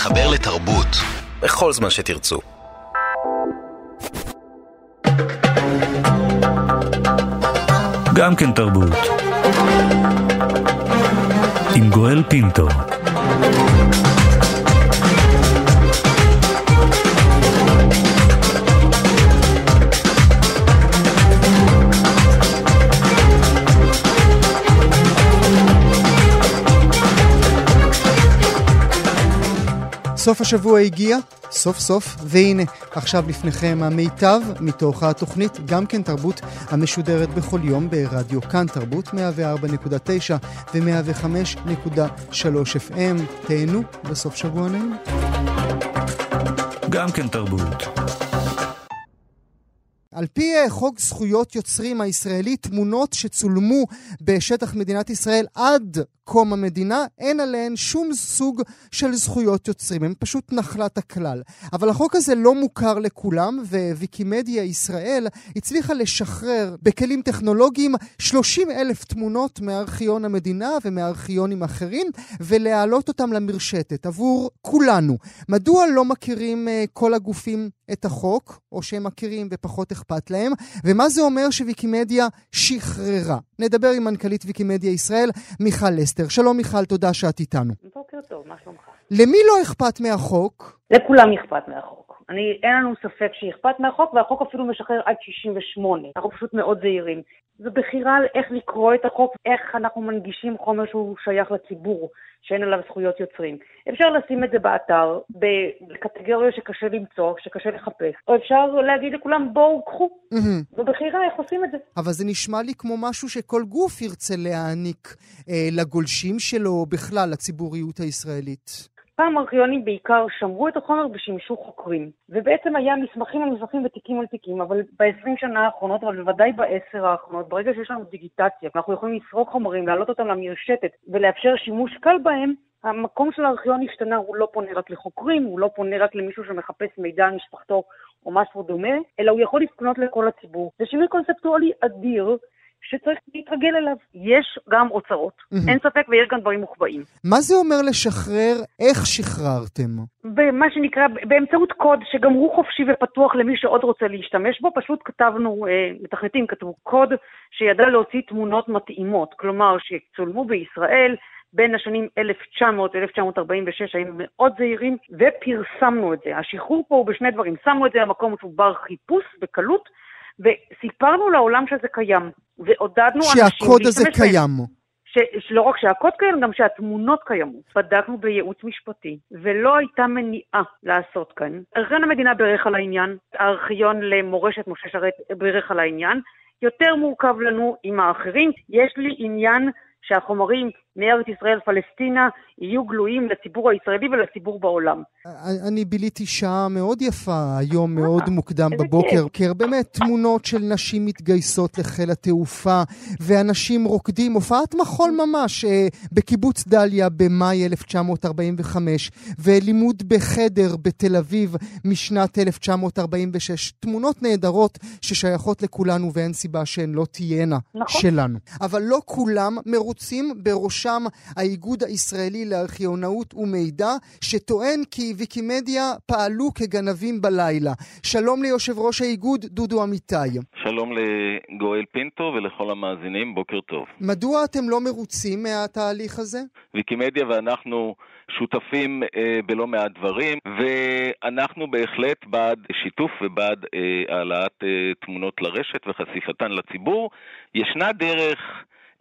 להתחבר לתרבות בכל זמן שתרצו. גם כן תרבות. עם גואל פינטו. סוף השבוע הגיע, סוף סוף, והנה, עכשיו לפניכם המיטב מתוך התוכנית גם כן תרבות המשודרת בכל יום ברדיו כאן תרבות 104.9 ו-105.3 FM. תהנו בסוף שבוע נעים. גם כן תרבות. על פי אה, חוק זכויות יוצרים הישראלי, תמונות שצולמו בשטח מדינת ישראל עד קום המדינה, אין עליהן שום סוג של זכויות יוצרים, הן פשוט נחלת הכלל. אבל החוק הזה לא מוכר לכולם, וויקימדיה ישראל הצליחה לשחרר בכלים טכנולוגיים 30 אלף תמונות מארכיון המדינה ומארכיונים אחרים, ולהעלות אותם למרשתת עבור כולנו. מדוע לא מכירים uh, כל הגופים את החוק, או שהם מכירים ופחות אכפת להם, ומה זה אומר שוויקימדיה שחררה. נדבר עם מנכ"לית ויקימדיה ישראל, מיכל לסטר. שלום מיכל, תודה שאת איתנו. בוקר טוב, מה שלומך? למי לא אכפת מהחוק? לכולם אכפת מהחוק. אני, אין לנו ספק שאכפת מהחוק, והחוק אפילו משחרר עד 68. אנחנו פשוט מאוד זהירים. זו בחירה על איך לקרוא את החוק, איך אנחנו מנגישים חומר שהוא שייך לציבור, שאין עליו זכויות יוצרים. אפשר לשים את זה באתר, בקטגוריה שקשה למצוא, שקשה לחפש, או אפשר להגיד לכולם, בואו, קחו. זו בחירה איך עושים את זה. אבל זה נשמע לי כמו משהו שכל גוף ירצה להעניק אה, לגולשים שלו, בכלל, לציבוריות הישראלית. פעם ארכיונים בעיקר שמרו את החומר ושימשו חוקרים. ובעצם היה מסמכים על מסמכים ותיקים על תיקים, אבל ב-20 שנה האחרונות, אבל בוודאי בעשר האחרונות, ברגע שיש לנו דיגיטציה, אנחנו יכולים לסרוק חומרים, להעלות אותם למרשתת ולאפשר שימוש קל בהם, המקום של הארכיון השתנה, הוא לא פונה רק לחוקרים, הוא לא פונה רק למישהו שמחפש מידע על משפחתו או משהו דומה, אלא הוא יכול לפנות לכל הציבור. זה שינוי קונספטואלי אדיר, שצריך להתרגל אליו. יש גם אוצרות, אין ספק, ויש גם דברים מוחבאים. מה זה אומר לשחרר? איך שחררתם? במה שנקרא, באמצעות קוד שגם הוא חופשי ופתוח למי שעוד רוצה להשתמש בו, פשוט כתבנו, אה, מתכנתים כתבו קוד שידע להוציא תמונות מתאימות, כלומר שצולמו בישראל, בין השנים 1900-1946 היינו מאוד זהירים ופרסמנו את זה. השחרור פה הוא בשני דברים, שמנו את זה במקום שהוא בר חיפוש בקלות וסיפרנו לעולם שזה קיים, ועודדנו אנשים... שהקוד הזה קיים. ש, שלא רק שהקוד קיים, גם שהתמונות קיימות. בדקנו בייעוץ משפטי, ולא הייתה מניעה לעשות כאן. ארכיון המדינה בירך על העניין, הארכיון למורשת משה שרת בירך על העניין. יותר מורכב לנו עם האחרים. יש לי עניין שהחומרים מארץ ישראל פלסטינה יהיו גלויים לציבור הישראלי ולציבור בעולם. אני ביליתי שעה מאוד יפה היום, מאוד מוקדם בבוקר, כי באמת תמונות של נשים מתגייסות לחיל התעופה, ואנשים רוקדים, הופעת מחול ממש, אה, בקיבוץ דליה במאי 1945, ולימוד בחדר בתל אביב משנת 1946. תמונות נהדרות ששייכות לכולנו ואין סיבה שהן לא תהיינה נכון. שלנו. אבל לא כולם מרוצים בראשם בראשם האיגוד הישראלי לארכיונאות ומידע, שטוען כי ויקימדיה פעלו כגנבים בלילה. שלום ליושב ראש האיגוד, דודו אמיתי. שלום לגואל פינטו ולכל המאזינים, בוקר טוב. מדוע אתם לא מרוצים מהתהליך הזה? ויקימדיה ואנחנו שותפים אה, בלא מעט דברים, ואנחנו בהחלט בעד שיתוף ובעד אה, העלאת אה, תמונות לרשת וחשיפתן לציבור. ישנה דרך...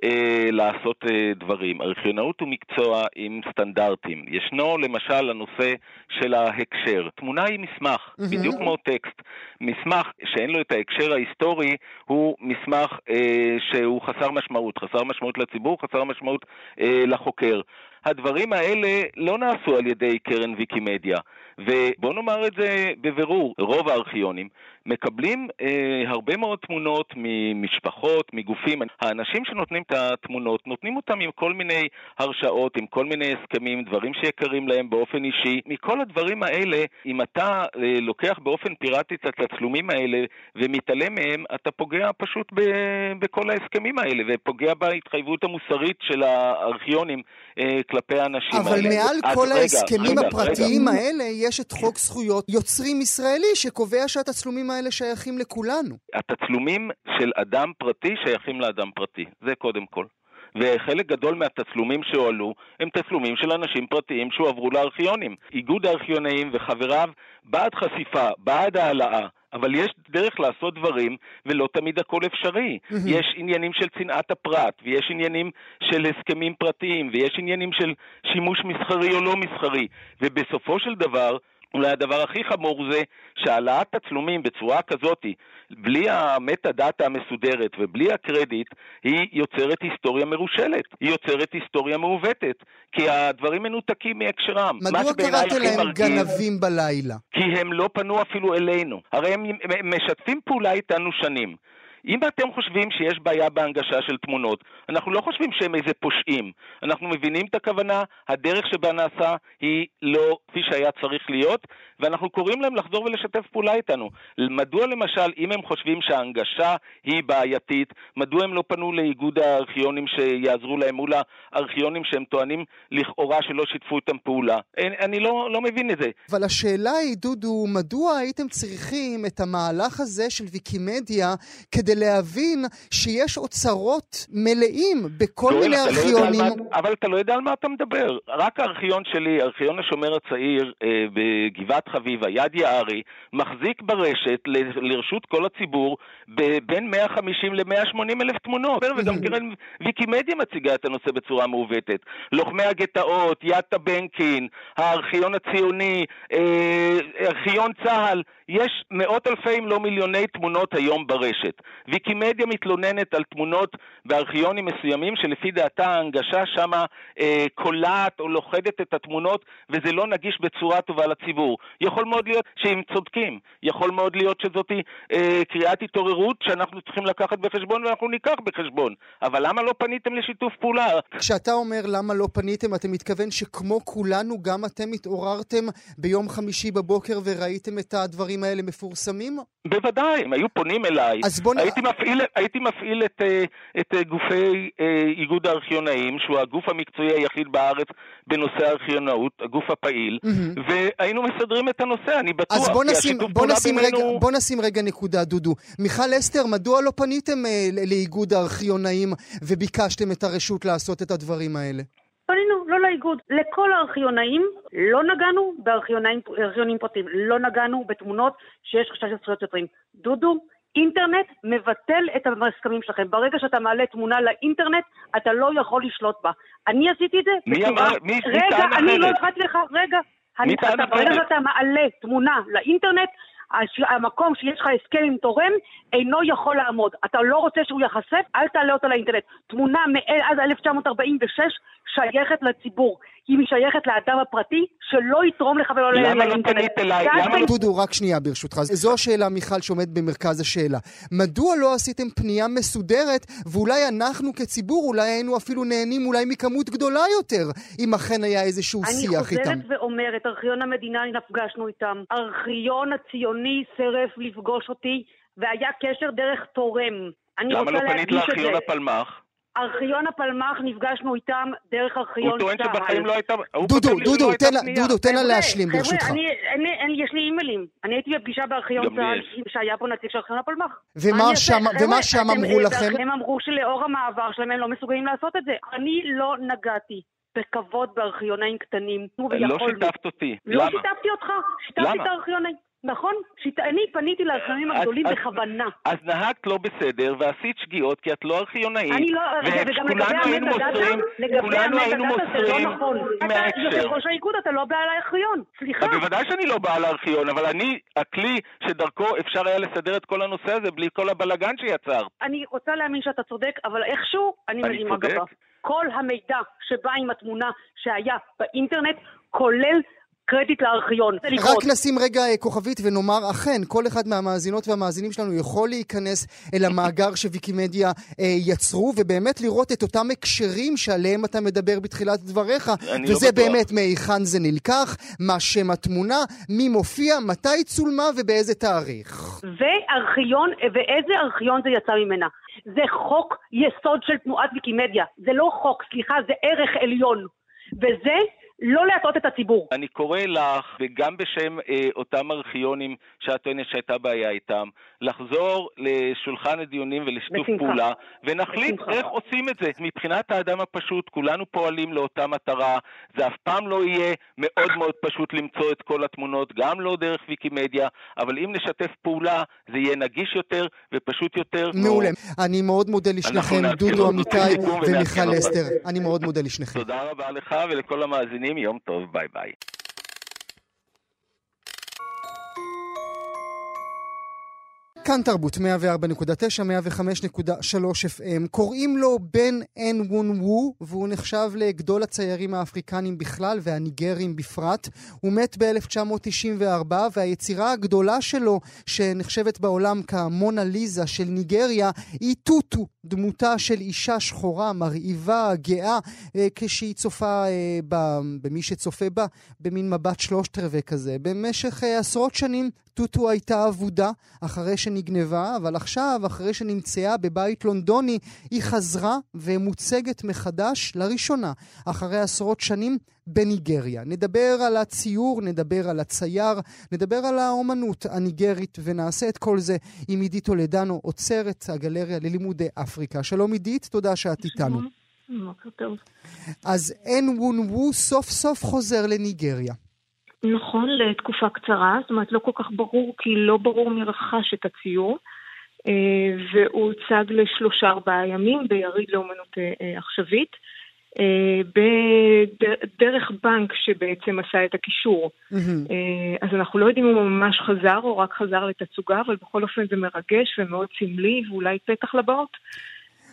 אה, לעשות אה, דברים. ארכיונאות הוא מקצוע עם סטנדרטים. ישנו למשל הנושא של ההקשר. תמונה היא מסמך, mm-hmm. בדיוק כמו טקסט. מסמך שאין לו את ההקשר ההיסטורי הוא מסמך אה, שהוא חסר משמעות. חסר משמעות לציבור, חסר משמעות אה, לחוקר. הדברים האלה לא נעשו על ידי קרן ויקימדיה. ובוא נאמר את זה בבירור, רוב הארכיונים מקבלים אה, הרבה מאוד תמונות ממשפחות, מגופים. האנשים שנותנים את התמונות, נותנים אותם עם כל מיני הרשאות, עם כל מיני הסכמים, דברים שיקרים להם באופן אישי. מכל הדברים האלה, אם אתה אה, לוקח באופן פיראטי את התצלומים האלה ומתעלם מהם, אתה פוגע פשוט ב- בכל ההסכמים האלה, ופוגע בהתחייבות המוסרית של הארכיונים אה, כלפי האנשים אבל האלה. מעל אז כל רגע, ההסכמים רגע, הפרטיים רגע. האלה יש את חוק זכויות יוצרים ישראלי שקובע שהתצלומים האלה שייכים לכולנו. התצלומים של אדם פרטי שייכים לאדם פרטי, זה קודם כל. וחלק גדול מהתצלומים שהועלו הם תצלומים של אנשים פרטיים שהועברו לארכיונים. איגוד הארכיונאים וחבריו בעד חשיפה, בעד העלאה. אבל יש דרך לעשות דברים, ולא תמיד הכל אפשרי. מהמם. יש עניינים של צנעת הפרט, ויש עניינים של הסכמים פרטיים, ויש עניינים של שימוש מסחרי או לא מסחרי. ובסופו של דבר, אולי הדבר הכי חמור זה שהעלאת תצלומים בצורה כזאת, בלי המטה דאטה המסודרת ובלי הקרדיט, היא יוצרת היסטוריה מרושלת, היא יוצרת היסטוריה מעוותת, כי הדברים מנותקים מהקשרם. מה מדוע קראת להם מרגיז- גנבים בלילה? כי הם לא פנו אפילו אלינו. הרי הם הם משתפים פעולה איתנו שנים. אם אתם חושבים שיש בעיה בהנגשה של תמונות, אנחנו לא חושבים שהם איזה פושעים. אנחנו מבינים את הכוונה, הדרך שבה נעשה היא לא כפי שהיה צריך להיות, ואנחנו קוראים להם לחזור ולשתף פעולה איתנו. מדוע למשל, אם הם חושבים שההנגשה היא בעייתית, מדוע הם לא פנו לאיגוד הארכיונים שיעזרו להם מול הארכיונים שהם טוענים לכאורה שלא שיתפו איתם פעולה? אני, אני לא, לא מבין את זה. אבל השאלה היא, דודו, מדוע הייתם צריכים את המהלך הזה של ויקימדיה כדי להבין שיש אוצרות מלאים בכל מיני לא ארכיונים? מה- אבל אתה לא יודע על מה אתה מדבר. רק הארכיון שלי, ארכיון השומר הצעיר אה, בגבעת חביבה, יד יערי, מחזיק ברשת ל- לרשות כל הציבור ב- בין 150 ל-180 אלף תמונות. וגם קרן ויקימדיה מציגה את הנושא בצורה מעוותת. לוחמי הגטאות, יד טבנקין, הארכיון הציוני, אה, ארכיון צה"ל, יש מאות אלפי אם לא מיליוני תמונות היום ברשת. ויקימדיה מתלוננת על תמונות בארכיונים מסוימים שלפי דעתה ההנגשה שמה אה, קולעת או לוכדת את התמונות וזה לא נגיש בצורה טובה לציבור. יכול מאוד להיות שהם צודקים, יכול מאוד להיות שזאת אה, קריאת התעוררות שאנחנו צריכים לקחת בחשבון ואנחנו ניקח בחשבון. אבל למה לא פניתם לשיתוף פעולה? כשאתה אומר למה לא פניתם, אתה מתכוון שכמו כולנו, גם אתם התעוררתם ביום חמישי בבוקר וראיתם את הדברים האלה מפורסמים? בוודאי, הם היו פונים אליי. אז בוא נ... הייתי מפעיל, הייתי מפעיל את, אה, את גופי אה, איגוד הארכיונאים, שהוא הגוף המקצועי היחיד בארץ בנושא הארכיונאות, הגוף הפעיל, מהמם. והיינו מסדרים את הנושא, אני בטוח, אז בוא נשים, בוא, נשים. רגע, בוא נשים רגע נקודה, דודו. מיכל אסתר, מדוע לא פניתם אה, לאיגוד הארכיונאים וביקשתם את הרשות לעשות את הדברים האלה? פנינו, לא לאיגוד, לכל הארכיונאים, לא נגענו בארכיונאים ארכיונים פרטיים, לא נגענו בתמונות שיש חשש לזכויות יוצרים. דודו, אינטרנט מבטל את ההסכמים שלכם. ברגע שאתה מעלה תמונה לאינטרנט, אתה לא יכול לשלוט בה. אני עשיתי את זה מי. אמר- מי- מי רגע, טען אני לא אחרת? הפרעתי לך, רגע. אני, אתה, ברגע? שאתה מעלה תמונה לאינטרנט, המקום שיש לך הסכם עם תורם אינו יכול לעמוד. אתה לא רוצה שהוא ייחשף, אל תעלה אותה לאינטרנט. תמונה מאז 1946 שייכת לציבור. היא שייכת לאדם הפרטי שלא יתרום לך ולא למה לא לאינטרנט. פנית אליי? למה לא- דודו, רק שנייה ברשותך. זו השאלה, מיכל, שעומדת במרכז השאלה. מדוע לא עשיתם פנייה מסודרת, ואולי אנחנו כציבור, אולי היינו אפילו נהנים אולי מכמות גדולה יותר, אם אכן היה איזשהו אני שיח איתם. חוזרת ואומרת, ארכיון המדינה, נפגשנו איתם. ארכיון הציוני סירב לפגוש אותי, והיה קשר דרך תורם. אני למה רוצה לא פנית לארכיון. הפלמ"ח? ארכיון הפלמ"ח, נפגשנו איתם דרך ארכיון הוא טוען צה"ל. שבחיים לא הייתה... דודו, שלא דודו, תן לה-. דודו, תן לה להשלים ברשותך. חבר'ה, אני, אני, אני, יש לי אימיילים. אני הייתי בפגישה בארכיון צה"ל, יש. שהיה פה נציג של ארכיון הפלמ"ח. ומה? שם- אמרו לכם? הם אמרו שלאור המעבר שלהם הם לא מסוגלים לעשות את זה. אני לא נגעתי בכבוד בארכיונאים קטנים. לא. שיתפת אותי. לא למה? שיתפתי אותך, שיתפתי למה? את הארכיונאים. נכון? שיט... אני פניתי לארכיונאים אז- הגדולים אז- בכוונה. אז נהגת לא בסדר ועשית שגיאות כי את לא ארכיונאית. אני לא, וגם לגבי וכולנו היינו מוסרים, לגבי דאטה זה לא מוסרים נכון. אתה מההקשר. יושב ראש האיגוד, אתה לא בעל הארכיון. סליחה. אז בוודאי שאני לא בעל הארכיון, אבל אני הכלי שדרכו אפשר היה לסדר את כל הנושא הזה בלי כל הבלגן שיצרת. אני רוצה להאמין שאתה צודק, אבל איכשהו אני מרימה? גבה. כל המידע שבא עם התמונה שהיה באינטרנט, כולל קרדיט לארכיון. רק נשים רגע אה, כוכבית ונאמר, אכן, כל אחד מהמאזינות והמאזינים שלנו יכול להיכנס אל המאגר שוויקימדיה אה, יצרו, ובאמת לראות את אותם הקשרים שעליהם אתה מדבר בתחילת דבריך, לא וזה בטוח. באמת מהיכן זה נלקח, מה שם התמונה, מי מופיע, מתי צולמה ובאיזה תאריך. וארכיון, ואיזה ארכיון זה יצא ממנה? זה חוק יסוד של תנועת ויקימדיה. זה לא חוק, סליחה, זה ערך עליון. וזה לא להטעות את הציבור. אני קורא לך, וגם בשם אה, אותם ארכיונים שאת טוענת שהייתה בעיה איתם, לחזור לשולחן הדיונים ולשיתוף בשמחה. פעולה, ונחליט בשמחה. איך עושים את זה. מבחינת האדם הפשוט, כולנו פועלים לאותה מטרה, זה אף פעם לא יהיה מאוד מאוד פשוט למצוא את כל התמונות, גם לא דרך ויקימדיה, אבל אם נשתף פעולה, זה יהיה נגיש יותר ופשוט יותר. מעולה. אני מאוד מודה לשניכם, דודו אמיתי ומיכל. אסתר. אני מאוד מודה לשניכם. תודה רבה לך ולכל המאזינים, יום טוב, ביי ביי. כאן תרבות 104.9, 105.3 FM. קוראים לו בן אן וון וו, והוא נחשב לגדול הציירים האפריקנים בכלל והניגרים בפרט. הוא מת ב-1994, והיצירה הגדולה שלו, שנחשבת בעולם כמונה ליזה של ניגריה, היא טוטו, דמותה של אישה שחורה, מרהיבה, גאה, אה, כשהיא צופה אה, במי שצופה בה, במין מבט שלושת רבעי כזה. במשך אה, עשרות שנים טוטו הייתה אבודה אחרי שנגנבה, אבל עכשיו, אחרי שנמצאה בבית לונדוני, היא חזרה ומוצגת מחדש לראשונה, אחרי עשרות שנים, בניגריה. נדבר על הציור, נדבר על הצייר, נדבר על האומנות הניגרית, ונעשה את כל זה עם עידית טולדנו, עוצרת הגלריה ללימודי אפריקה. שלום עידית, תודה שאת איתנו. בוקר טוב. אז אין וון וו סוף סוף חוזר לניגריה. נכון, לתקופה קצרה, זאת אומרת לא כל כך ברור, כי לא ברור מי רכש את הציור, אה, והוא הוצג לשלושה ארבעה ימים ביריד לאומנות אה, אה, עכשווית, בדרך בנק שבעצם עשה את הקישור. אה, אז אנחנו לא יודעים אם הוא ממש חזר או רק חזר לתצוגה, אבל בכל אופן זה מרגש ומאוד סמלי ואולי פתח לבאות.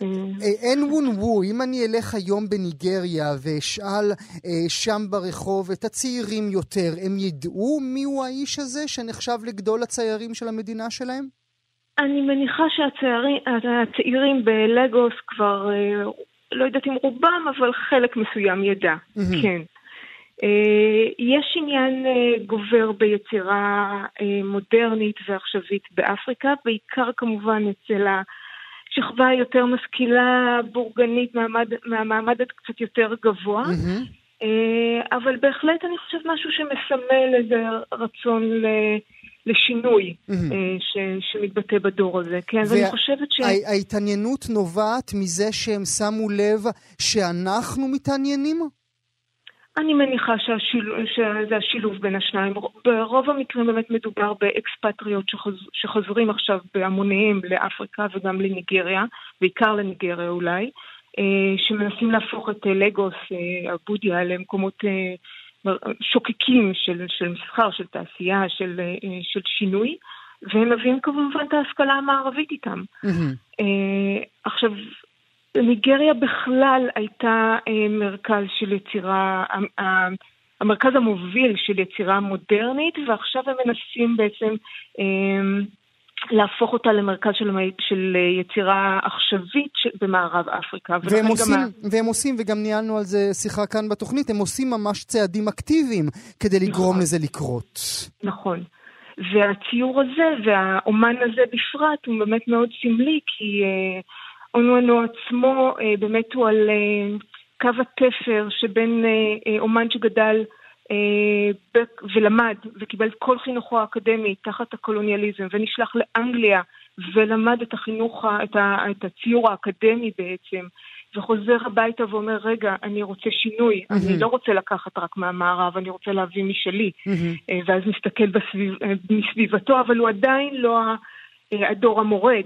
אה, אה, אין וון וו, אם אני אלך היום בניגריה ואשאל אה, שם ברחוב את הצעירים יותר, הם ידעו מיהו האיש הזה שנחשב לגדול הציירים של המדינה שלהם? אני מניחה שהצעירים בלגוס כבר, אה, לא יודעת אם רובם, אבל חלק מסוים ידע, מהמם. כן. יש עניין גובר ביצירה מודרנית ועכשווית באפריקה, בעיקר כמובן אצל השכבה היותר משכילה, בורגנית, מעמד, מהמעמד הקצת יותר גבוה. אה, אבל בהחלט אני חושבת משהו שמסמל איזה רצון ל- לשינוי. אה, ש- שמתבטא בדור הזה. כן, וה- ואני חושבת ש... הה- ההתעניינות נובעת מזה שהם שמו לב שאנחנו מתעניינים? אני מניחה שהשיל... שזה השילוב בין השניים. ברוב המקרים באמת מדובר באקספטריות שחוז... שחוזרים עכשיו בהמוניהם לאפריקה וגם לניגריה, בעיקר לניגריה אולי, אה, שמנסים להפוך את אה, לגוס, אבודיה, למקומות אה, מ- שוקקים של, של מסחר, של תעשייה, של, של שינוי, והם מביאים כמובן את ההשכלה המערבית איתם. אה, עכשיו, ניגריה בכלל הייתה אה, מרכז של יצירה, ה- ה- המרכז המוביל של יצירה מודרנית, ועכשיו הם מנסים בעצם אה, להפוך אותה למרכז של, של אה, יצירה עכשווית במערב אפריקה. והם גם עושים, ה- והם עושים, וגם ניהלנו על זה שיחה כאן בתוכנית, הם עושים ממש צעדים אקטיביים כדי לגרום נכון. לזה לקרות. נכון. והציור הזה, והאומן הזה בפרט, הוא באמת מאוד סמלי, כי אה, אונואנו עצמו אה, באמת הוא על אה, קו התפר שבין אה, אה, אומן שגדל אה, ולמד וקיבל כל חינוכו האקדמי תחת הקולוניאליזם ונשלח לאנגליה ולמד את החינוך, את, ה, את הציור האקדמי בעצם, וחוזר הביתה ואומר, רגע, אני רוצה שינוי, אני לא רוצה לקחת רק מהמערב, אני רוצה להביא משלי. אה, ואז מסתכל בסביב, אה, מסביבתו, אבל הוא עדיין לא הדור המורד.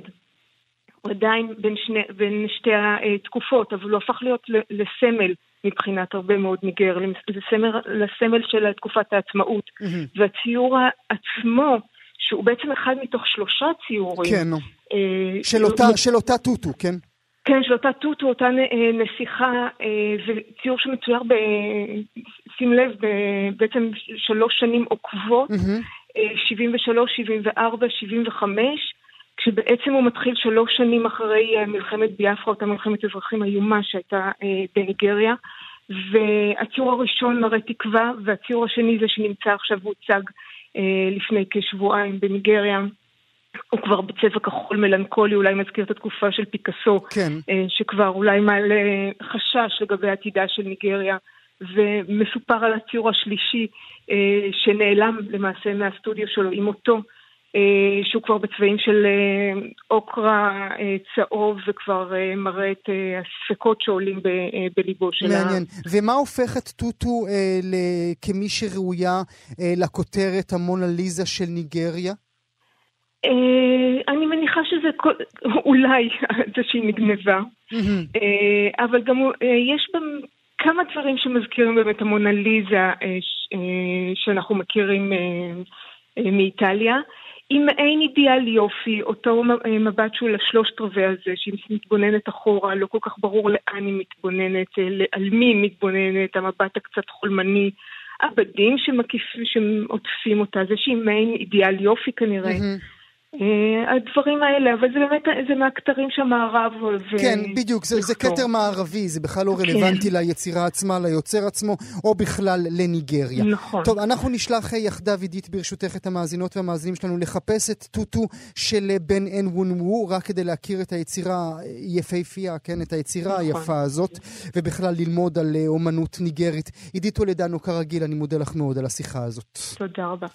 הוא עדיין בין, שני, בין שתי התקופות, אבל הוא הפך להיות לסמל מבחינת הרבה מאוד ניגר, לסמל, לסמל של תקופת העצמאות. מהמם. והציור עצמו, שהוא בעצם אחד מתוך שלושה ציורים, כן. אה, של אותה- של אותה טוטו, כן? כן, של אותה טוטו, אותה אה, נסיכה, אה, וציור שמצויר, ב... שים לב, ב- בעצם שלוש שנים עוקבות. אה, 73, 74, 75, כשבעצם הוא מתחיל שלוש שנים אחרי אה, מלחמת ביאפרה, אותה מלחמת אזרחים איומה שהייתה אה, בניגריה. והציור הראשון מראה תקווה, והציור השני זה שנמצא עכשיו והוצג אה, לפני כשבועיים בניגריה. הוא כבר בצבע כחול מלנכולי, אולי מזכיר את התקופה של פיקאסו, כן. שכבר אולי מעלה חשש לגבי עתידה של ניגריה ומסופר על הציור השלישי שנעלם למעשה מהסטודיו שלו עם מותו. אה, שהוא כבר בצבעים של אה, אוקרה צהוב וכבר מראה את הספקות שעולים בליבו של ה... מעניין. ומה הופך את טוטו כמי שראויה לכותרת המונה ליזה של ניגריה? אני מניחה שזה אולי זה שהיא נגנבה, אבל גם יש בה כמה דברים שמזכירים באמת המונליזה שאנחנו מכירים מאיטליה. עם מעין אידיאל יופי, אותו מבט שהוא לשלושת רבעי הזה, שהיא מתבוננת אחורה, לא כל כך ברור לאן היא מתבוננת, על מי היא מתבוננת, המבט הקצת חולמני, הבדים שמקיפים, שעוטפים אותה, זה שהיא מעין אידיאל יופי כנראה. Mm-hmm. אה, הדברים האלה, אבל זה באמת, זה מהכתרים שהמערב אוהב. כן, בדיוק, זה, זה כתר מערבי, זה בכלל לא רלוונטי כן. ליצירה עצמה, ליוצר עצמו, או בכלל לניגריה. נכון. טוב, אנחנו נשלח יחדיו, עידית, ברשותך, את המאזינות והמאזינים שלנו לחפש את טוטו של בן אן וון וו, רק כדי להכיר את היצירה יפהפייה, כן, את היצירה נכון. היפה הזאת, ובכלל ללמוד על אה, אומנות ניגרית. עידית טולדנו, כרגיל, אני מודה לך מאוד על השיחה הזאת. תודה רבה.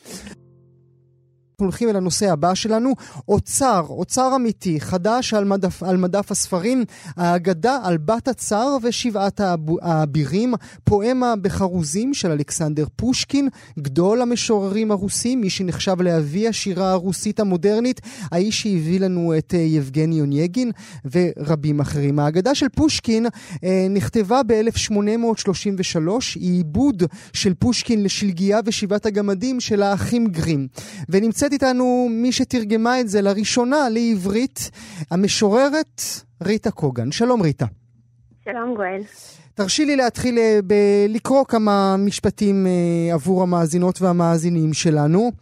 אנחנו הולכים אל הנושא הבא שלנו, אוצר, אוצר אמיתי, חדש על מדף, על מדף הספרים, האגדה על בת הצר ושבעת האבירים, פואמה בחרוזים של אלכסנדר פושקין, גדול המשוררים הרוסים, מי שנחשב לאבי השירה הרוסית המודרנית, האיש שהביא לנו את אה, יבגני אונייגין ורבים אחרים. האגדה של פושקין אה, נכתבה ב-1833, היא עיבוד של פושקין לשלגיה ושבעת הגמדים של האחים גרים, ונמצאת נמצאת איתנו מי שתרגמה את זה לראשונה לעברית, המשוררת ריטה קוגן. שלום ריטה. שלום גואל. תרשי לי להתחיל אה, ב- לקרוא כמה משפטים אה, עבור המאזינות והמאזינים שלנו,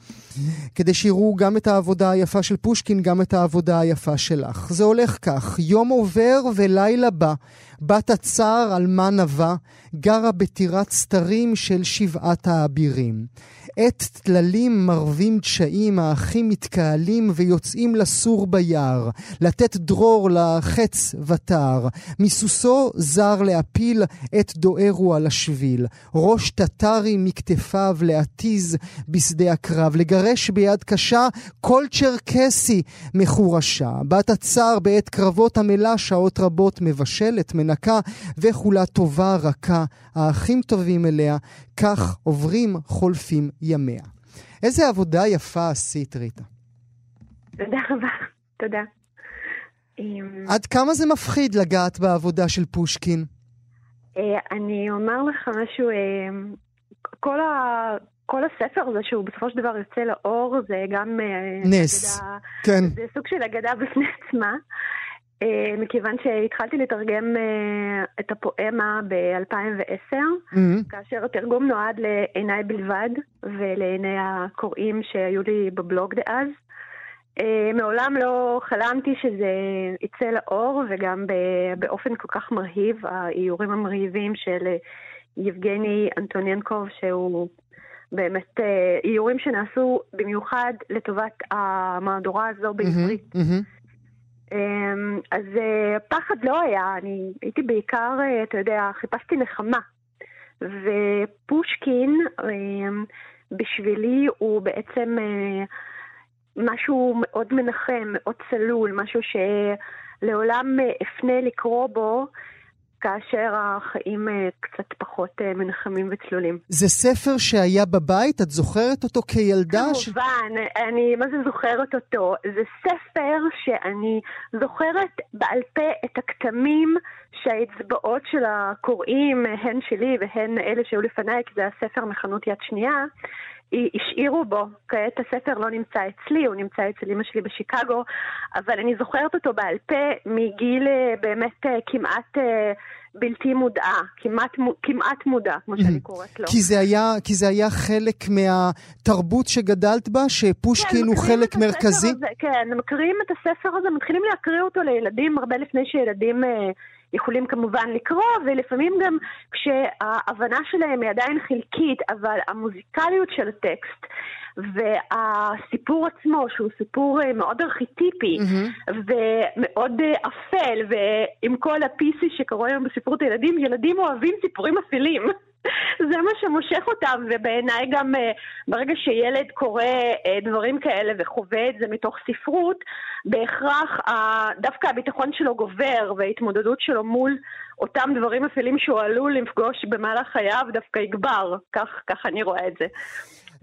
כדי שיראו גם את העבודה היפה של פושקין, גם את העבודה היפה שלך. זה הולך כך, יום עובר ולילה בא, בת הצער על מה נבע, גרה בטירת סתרים של שבעת האבירים. עת טללים מרבים דשאים, האחים מתקהלים ויוצאים לסור ביער, לתת דרור לחץ ותער, מסוסו זר להפיל את דוארו על השביל, ראש טטרי מכתפיו להתיז בשדה הקרב, לגרש ביד קשה כל צ'רקסי מחורשה. בת הצר בעת קרבות עמלה שעות רבות מבשלת, מנקה, וכולה טובה רכה. האחים טובים אליה, כך עוברים חולפים ימיה. איזה עבודה יפה עשית, ריטה. תודה רבה, תודה. עד כמה זה מפחיד לגעת בעבודה של פושקין? אה, אני אומר לך משהו, אה, כל, ה... כל הספר הזה שהוא בסופו של דבר יוצא לאור, זה גם... אה, נס, אגדה, כן. זה סוג של אגדה בפני עצמה. אה, מכיוון שהתחלתי לתרגם אה, את הפואמה ב-2010, mm-hmm. כאשר התרגום נועד לעיניי בלבד ולעיני הקוראים שהיו לי בבלוג דאז. אה, מעולם לא חלמתי שזה יצא לאור, וגם באופן כל כך מרהיב, האיורים המרהיבים של יבגני אנטוניאנקוב, שהוא באמת איורים שנעשו במיוחד לטובת המהדורה הזו בעברית. Mm-hmm, mm-hmm. אמ, אז אה, פחד לא היה, אני הייתי בעיקר, אה, אתה יודע, חיפשתי נחמה. ופושקין, אמ, בשבילי הוא בעצם אה, משהו מאוד מנחם, מאוד צלול, משהו שלעולם אפנה לקרוא בו כאשר החיים אה, קצת פחות אה, מנחמים וצלולים. זה ספר שהיה בבית? את זוכרת אותו כילדה? כמובן, ש... אני מה זה זוכרת אותו? זה ספר שאני זוכרת בעל פה את הכתמים שהאצבעות של הקוראים, הן שלי והן אלה שהיו לפניי, כי זה הספר מחנות יד שנייה, השאירו בו. כעת הספר לא נמצא אצלי, הוא נמצא אצל אמא שלי בשיקגו, אבל אני זוכרת אותו בעל פה מגיל אה, באמת אה, כמעט אה, בלתי מודעה, כמעט, כמעט מודע, כמו שאני קוראת לו. כי זה היה, כי זה היה חלק מהתרבות שגדלת בה, שפושקין כן, הוא חלק מרכזי? הזה, כן, מקריאים את הספר הזה, מתחילים להקריא אותו לילדים הרבה לפני שילדים... יכולים כמובן לקרוא, ולפעמים גם כשההבנה שלהם היא עדיין חלקית, אבל המוזיקליות של הטקסט והסיפור עצמו, שהוא סיפור אה, מאוד ארכיטיפי mm-hmm. ומאוד אה, אפל, ועם כל ה-PC שקורה היום בספרות הילדים, ילדים אוהבים סיפורים אפלים. זה מה שמושך אותם, ובעיניי גם אה, ברגע שילד קורא אה, דברים כאלה וחווה את זה מתוך ספרות, בהכרח דווקא הביטחון שלו גובר וההתמודדות שלו מול אותם דברים אפלים שהוא עלול לפגוש במהלך חייו דווקא יגבר, כך, כך אני רואה את זה.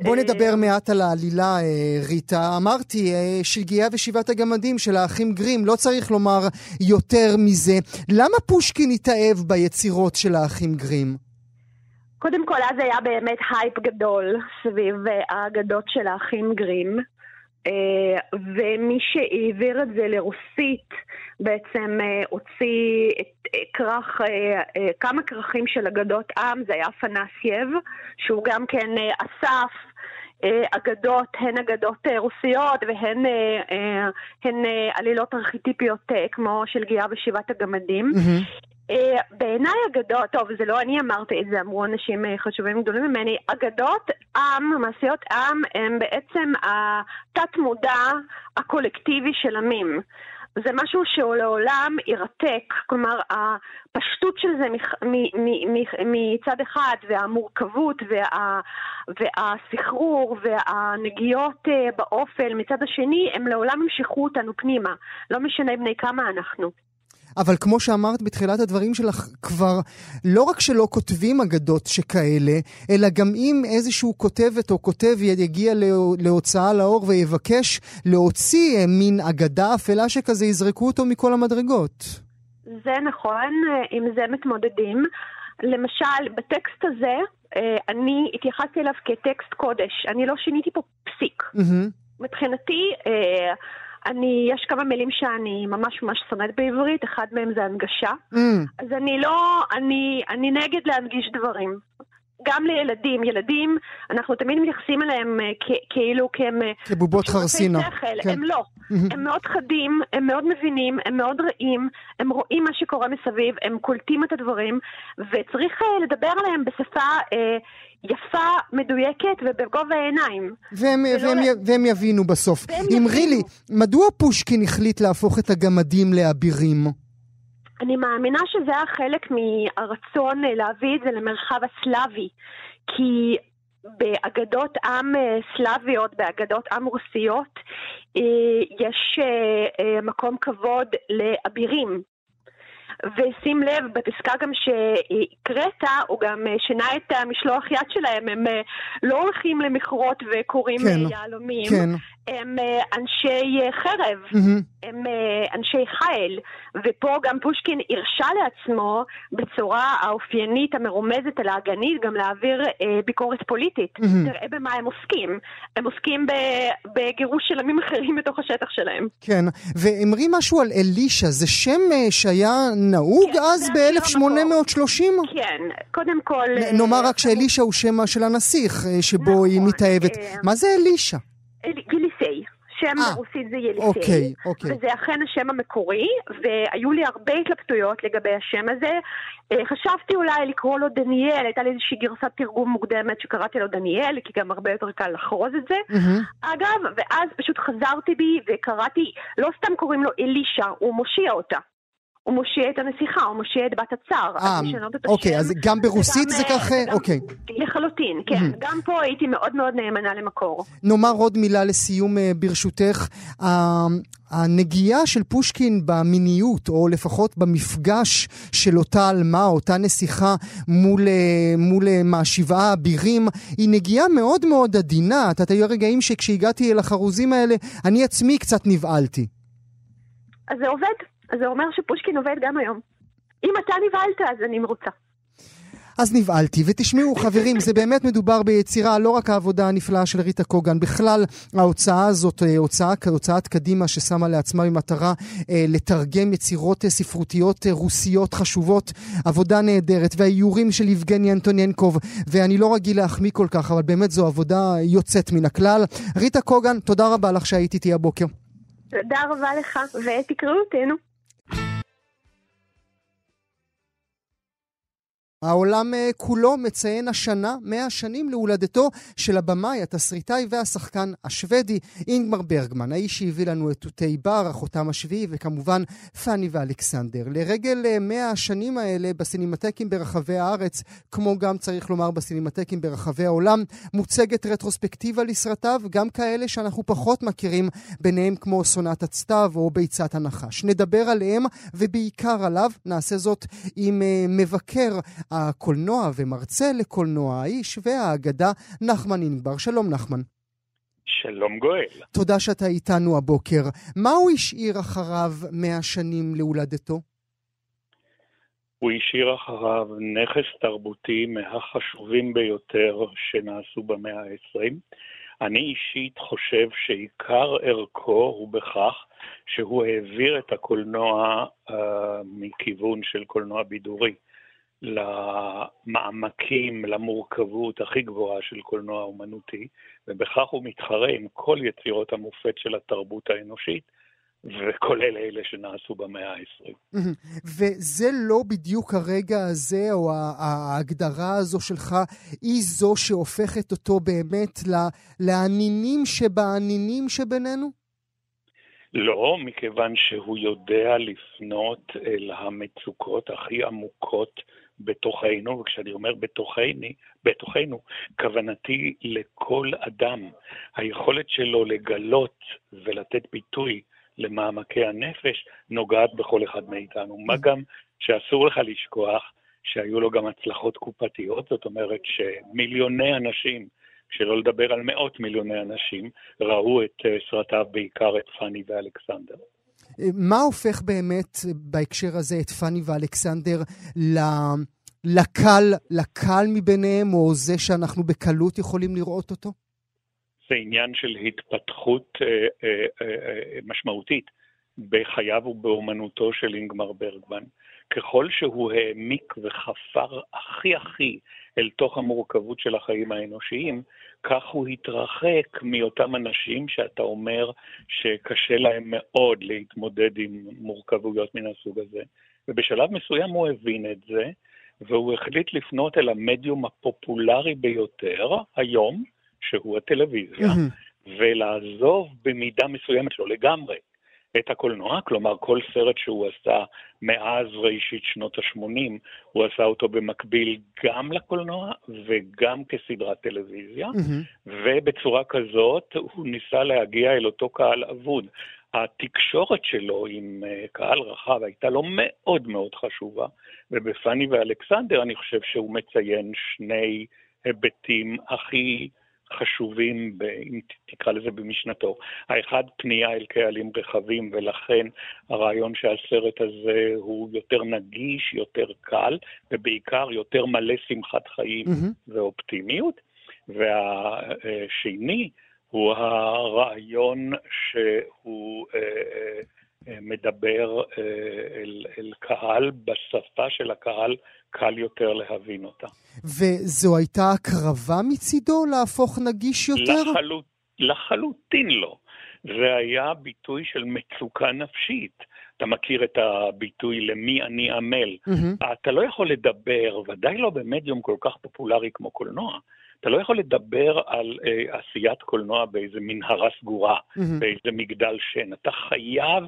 בוא נדבר מעט על העלילה, ריטה. אמרתי, שלגיה ושבעת הגמדים של האחים גרים, לא צריך לומר יותר מזה. למה פושקין התאהב ביצירות של האחים גרים? קודם כל, אז היה באמת הייפ גדול סביב אה, האגדות של האחים גרים. אה, ומי שהעביר את זה לרוסית בעצם אה, הוציא את כרך, כמה כרכים של אגדות עם, זה היה אפנסייב, שהוא גם כן אסף אגדות, הן אגדות רוסיות והן הן עלילות ארכיטיפיות כמו של גיאה ושבעת הגמדים. Mm-hmm. אה, בעיניי אגדות, טוב, זה לא אני אמרתי את זה, אמרו אנשים אה, חשובים גדולים ממני, אגדות עם, מעשיות עם, הם בעצם התת-מודע הקולקטיבי של עמים. זה משהו שהוא לעולם ירתק, כלומר הפשטות של זה מצד אחד והמורכבות וה, והסחרור והנגיעות אה, באופל מצד השני, הם לעולם ימשכו אותנו פנימה, לא משנה בני כמה אנחנו. אבל כמו שאמרת בתחילת הדברים שלך, כבר לא רק שלא כותבים אגדות שכאלה, אלא גם אם איזשהו כותבת או כותב יגיע להוצאה לאור ויבקש להוציא אה, מין אגדה אפלה שכזה, יזרקו אותו מכל המדרגות. זה נכון, אה, עם זה מתמודדים. למשל, בטקסט הזה, אה, אני התייחסתי אליו כטקסט קודש. אני לא שיניתי פה פסיק. Mm-hmm. מבחינתי, אני, יש כמה מילים שאני ממש ממש שונאת בעברית, אחד מהם זה הנגשה. Mm. אז אני לא, אני, אני נגד להנגיש דברים. גם לילדים, ילדים, אנחנו תמיד מתייחסים אליהם אה, כאילו כהם... אה, כבובות חרסינה. כן. הם לא. Mm-hmm. הם מאוד חדים, הם מאוד מבינים, הם מאוד רעים, הם רואים מה שקורה מסביב, הם קולטים את הדברים, וצריך אה, לדבר עליהם בשפה אה, יפה, מדויקת ובגובה העיניים. והם, והם, ל... והם יבינו בסוף. אמרי לי, מדוע פושקין החליט להפוך את הגמדים לאבירים? אני מאמינה שזה היה חלק מהרצון אה, להביא את זה למרחב הסלאבי. כי באגדות עם אה, סלאביות, באגדות עם רוסיות, אה, יש מקום כבוד לאבירים. ושים לב, בפסקה גם שהקראת, הוא גם שינה את המשלוח יד שלהם, הם לא הולכים למכרות וקוראים כן, יהלומים. כן. הם אה, אנשי אה, חרב, mm-hmm. הם אה, אנשי חיל, ופה גם פושקין הרשה לעצמו בצורה האופיינית המרומזת על האגנית גם להעביר אה, ביקורת פוליטית. Mm-hmm. תראה במה הם עוסקים. הם עוסקים בגירוש של עמים אחרים בתוך השטח שלהם. כן, ואמרי משהו על אלישע, זה שם שהיה נהוג כן, אז ב-1830? כן, קודם כל... נ- נאמר רק שאלישע הוא שם של הנסיך שבו נכון, היא מתאהבת. אה... מה זה אלישע? יליסי. שם 아, אה, ברוסית זה יליסי, אוקיי, אוקיי. וזה אכן השם המקורי, והיו לי הרבה התלבטויות לגבי השם הזה. אה, חשבתי אולי לקרוא לו דניאל, הייתה לי איזושהי גרסת תרגום מוקדמת שקראתי לו דניאל, כי גם הרבה יותר קל לחרוז את זה. Mm-hmm. אגב, ואז פשוט חזרתי בי וקראתי, לא סתם קוראים לו אלישע, הוא מושיע אותה. הוא מושיע את הנסיכה, הוא מושיע את בת הצאר. אה, אוקיי, אז גם ברוסית זה ככה? אוקיי. לחלוטין, כן. גם פה הייתי מאוד מאוד נאמנה למקור. נאמר עוד מילה לסיום אה, ברשותך. הנגיעה של פושקין במיניות, או לפחות במפגש של אותה עלמה, אותה נסיכה מול, אה, מול מה, שבעה האבירים, היא נגיעה מאוד מאוד עדינה. אתה תהיה רגעים שכשהגעתי אל החרוזים האלה, אני עצמי קצת נבהלתי. אז זה עובד. אז זה אומר שפושקין עובד גם היום. אם אתה נבהלת, אז אני מרוצה. אז נבהלתי. ותשמעו, חברים, זה באמת מדובר ביצירה, לא רק העבודה הנפלאה של ריטה קוגן, בכלל ההוצאה הזאת, אה, הוצאה, הוצאת קדימה ששמה לעצמה במטרה אה, לתרגם יצירות אה, ספרותיות אה, רוסיות חשובות, עבודה נהדרת, והאיורים של יבגני אנטוניאנקוב, ואני לא רגיל להחמיא כל כך, אבל באמת זו עבודה יוצאת מן הכלל. ריטה קוגן, תודה רבה לך שהיית איתי הבוקר. תודה רבה לך, ותקראו אותנו. העולם אה, כולו מציין השנה 100 שנים להולדתו של הבמאי, התסריטאי והשחקן השוודי אינגמר ברגמן, האיש שהביא לנו את תותי בר, החותם השביעי, וכמובן פאני ואלכסנדר. לרגל 100 אה, השנים האלה בסינמטקים ברחבי הארץ, כמו גם צריך לומר בסינמטקים ברחבי העולם, מוצגת רטרוספקטיבה לסרטיו, גם כאלה שאנחנו פחות מכירים, ביניהם כמו סונת הצתיו או ביצת הנחש. נדבר עליהם ובעיקר עליו, נעשה זאת עם uh, מבקר הקולנוע ומרצה לקולנוע, האיש והאגדה נחמן אינגבר. שלום נחמן. שלום גואל. תודה שאתה איתנו הבוקר. מה הוא השאיר אחריו מאה שנים להולדתו? הוא השאיר אחריו נכס תרבותי מהחשובים ביותר שנעשו במאה ה-20. אני אישית חושב שעיקר ערכו הוא בכך שהוא העביר את הקולנוע uh, מכיוון של קולנוע בידורי. למעמקים, למורכבות הכי גבוהה של קולנוע אומנותי, ובכך הוא מתחרה עם כל יצירות המופת של התרבות האנושית, וכולל אלה שנעשו במאה ה-20. וזה לא בדיוק הרגע הזה, או ההגדרה הזו שלך, היא זו שהופכת אותו באמת לענינים שבענינים שבינינו? לא, מכיוון שהוא יודע לפנות אל המצוקות הכי עמוקות בתוכנו, וכשאני אומר בתוכני, בתוכנו, כוונתי לכל אדם. היכולת שלו לגלות ולתת ביטוי למעמקי הנפש נוגעת בכל אחד מאיתנו. מה גם שאסור לך לשכוח שהיו לו גם הצלחות קופתיות, זאת אומרת שמיליוני אנשים, שלא לדבר על מאות מיליוני אנשים, ראו את אה, סרטיו, בעיקר את פאני ואלכסנדר. מה הופך באמת בהקשר הזה את פאני ואלכסנדר לקל, לקל מביניהם, או זה שאנחנו בקלות יכולים לראות אותו? זה עניין של התפתחות אה, אה, אה, משמעותית בחייו ובאומנותו של אינגמר ברגמן. ככל שהוא העמיק וחפר הכי הכי אל תוך המורכבות של החיים האנושיים, כך הוא התרחק מאותם אנשים שאתה אומר שקשה להם מאוד להתמודד עם מורכבויות מן הסוג הזה. ובשלב מסוים הוא הבין את זה, והוא החליט לפנות אל המדיום הפופולרי ביותר היום, שהוא הטלוויזיה. ולעזוב במידה מסוימת, לא לגמרי, את הקולנוע, כלומר כל סרט שהוא עשה מאז ראשית שנות ה-80, הוא עשה אותו במקביל גם לקולנוע וגם כסדרת טלוויזיה, mm-hmm. ובצורה כזאת הוא ניסה להגיע אל אותו קהל אבוד. התקשורת שלו עם אה, קהל רחב הייתה לו מאוד מאוד חשובה, ובפאני ואלכסנדר אני חושב שהוא מציין שני היבטים הכי חשובים, ב, אם תקרא לזה במשנתו. האחד, פנייה אל קהלים רחבים, ולכן הרעיון שהסרט הזה הוא יותר נגיש, יותר קל, ובעיקר יותר מלא שמחת חיים mm-hmm. ואופטימיות. והשני, הוא הרעיון שהוא אה, אה, מדבר אה, אל, אל קהל, בשפה של הקהל קל יותר להבין אותה. וזו הייתה הקרבה מצידו להפוך נגיש יותר? לחלוט, לחלוטין לא. זה היה ביטוי של מצוקה נפשית. אתה מכיר את הביטוי למי אני עמל. Mm-hmm. אתה לא יכול לדבר, ודאי לא במדיום כל כך פופולרי כמו קולנוע, אתה לא יכול לדבר על אה, עשיית קולנוע באיזה מנהרה סגורה, mm-hmm. באיזה מגדל שן. אתה חייב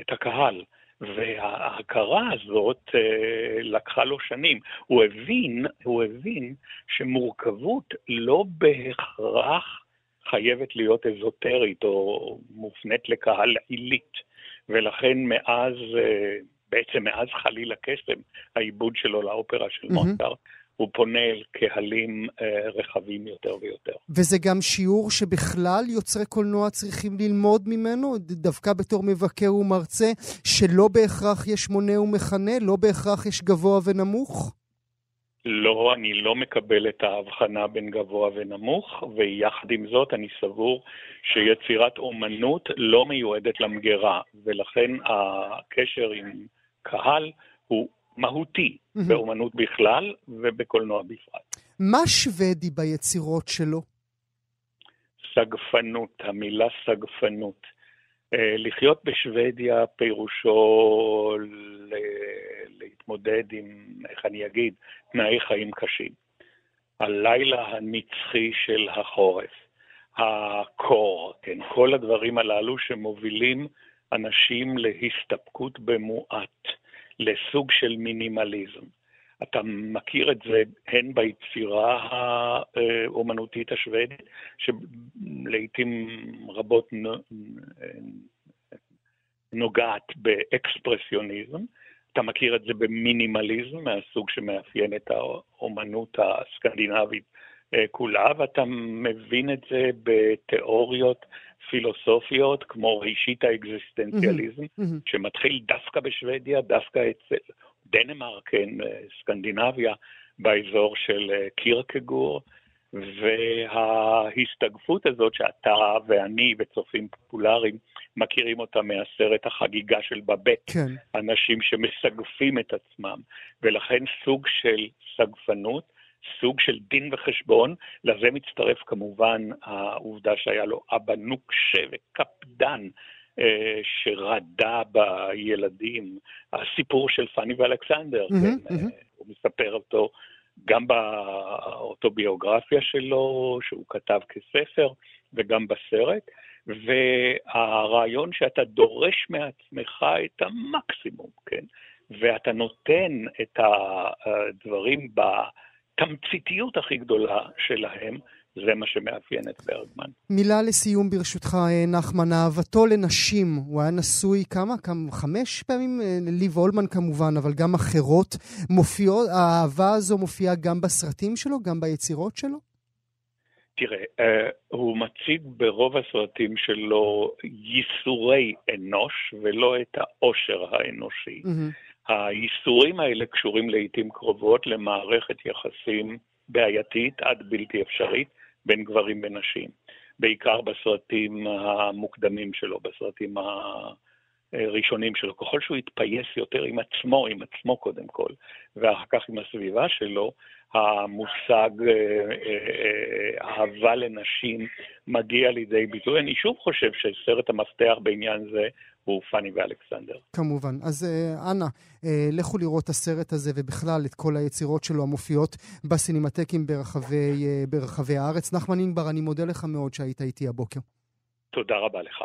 את הקהל. וההכרה הזאת אה, לקחה לו שנים. הוא הבין, הוא הבין שמורכבות לא בהכרח חייבת להיות אזוטרית או מופנית לקהל עילית, ולכן מאז, אה, בעצם מאז חליל הקסם, העיבוד שלו לאופרה של mm-hmm. הוא פונה אל קהלים אה, רחבים יותר ויותר. וזה גם שיעור שבכלל יוצרי קולנוע צריכים ללמוד ממנו, דווקא בתור מבקר ומרצה, שלא בהכרח יש מונה ומכנה, לא בהכרח יש גבוה ונמוך? לא, אני לא מקבל את ההבחנה בין גבוה ונמוך, ויחד עם זאת אני סבור שיצירת אומנות לא מיועדת למגירה, ולכן הקשר עם קהל הוא מהותי mm-hmm. באומנות בכלל ובקולנוע בפרט. מה שוודי ביצירות שלו? סגפנות, המילה סגפנות. לחיות בשוודיה פירושו להתמודד עם, איך אני אגיד, תנאי חיים קשים. הלילה הנצחי של החורף, הקור, כן, כל הדברים הללו שמובילים אנשים להסתפקות במועט, לסוג של מינימליזם. אתה מכיר את זה הן ביצירה האומנותית השוודית, שלעיתים רבות נוגעת באקספרסיוניזם, אתה מכיר את זה במינימליזם, מהסוג שמאפיין את האומנות הסקנדינבית אה, כולה, ואתה מבין את זה בתיאוריות פילוסופיות כמו ראשית האקזיסטנציאליזם, mm-hmm. mm-hmm. שמתחיל דווקא בשוודיה, דווקא אצל דנמרק, כן, סקנדינביה, באזור של אה, קירקגור, וההסתגפות הזאת שאתה ואני וצופים פופולריים מכירים אותה מהסרט החגיגה של בבט, כן. אנשים שמסגפים את עצמם, ולכן סוג של סגפנות, סוג של דין וחשבון, לזה מצטרף כמובן העובדה שהיה לו אבא נוקשה וקפדן, אה, שרדה בילדים, הסיפור של פאני ואלכסנדר, mm-hmm, כן, mm-hmm. הוא מספר אותו גם באוטוביוגרפיה שלו, שהוא כתב כספר, וגם בסרט. והרעיון שאתה דורש מעצמך את המקסימום, כן? ואתה נותן את הדברים בתמציתיות הכי גדולה שלהם, זה מה שמאפיין את ברגמן. מילה לסיום ברשותך, נחמן, אהבתו לנשים, הוא היה נשוי כמה? כמה? חמש פעמים? ליב אולמן כמובן, אבל גם אחרות. מופיעות, האהבה הזו מופיעה גם בסרטים שלו, גם ביצירות שלו? תראה, uh, הוא מציג ברוב הסרטים שלו ייסורי אנוש ולא את העושר האנושי. Mm-hmm. הייסורים האלה קשורים לעיתים קרובות למערכת יחסים בעייתית עד בלתי אפשרית בין גברים ונשים. בעיקר בסרטים המוקדמים שלו, בסרטים הראשונים שלו. ככל שהוא יתפייס יותר עם עצמו, עם עצמו קודם כל, ואחר כך עם הסביבה שלו, המושג אה, אה, אה, אהבה לנשים מגיע לידי ביטוי. אני שוב חושב שסרט המפתח בעניין זה הוא פאני ואלכסנדר. כמובן. אז אנא, לכו לראות את הסרט הזה ובכלל את כל היצירות שלו המופיעות בסינמטקים ברחבי, ברחבי הארץ. נחמן אינבר, אני מודה לך מאוד שהיית איתי הבוקר. תודה רבה לך.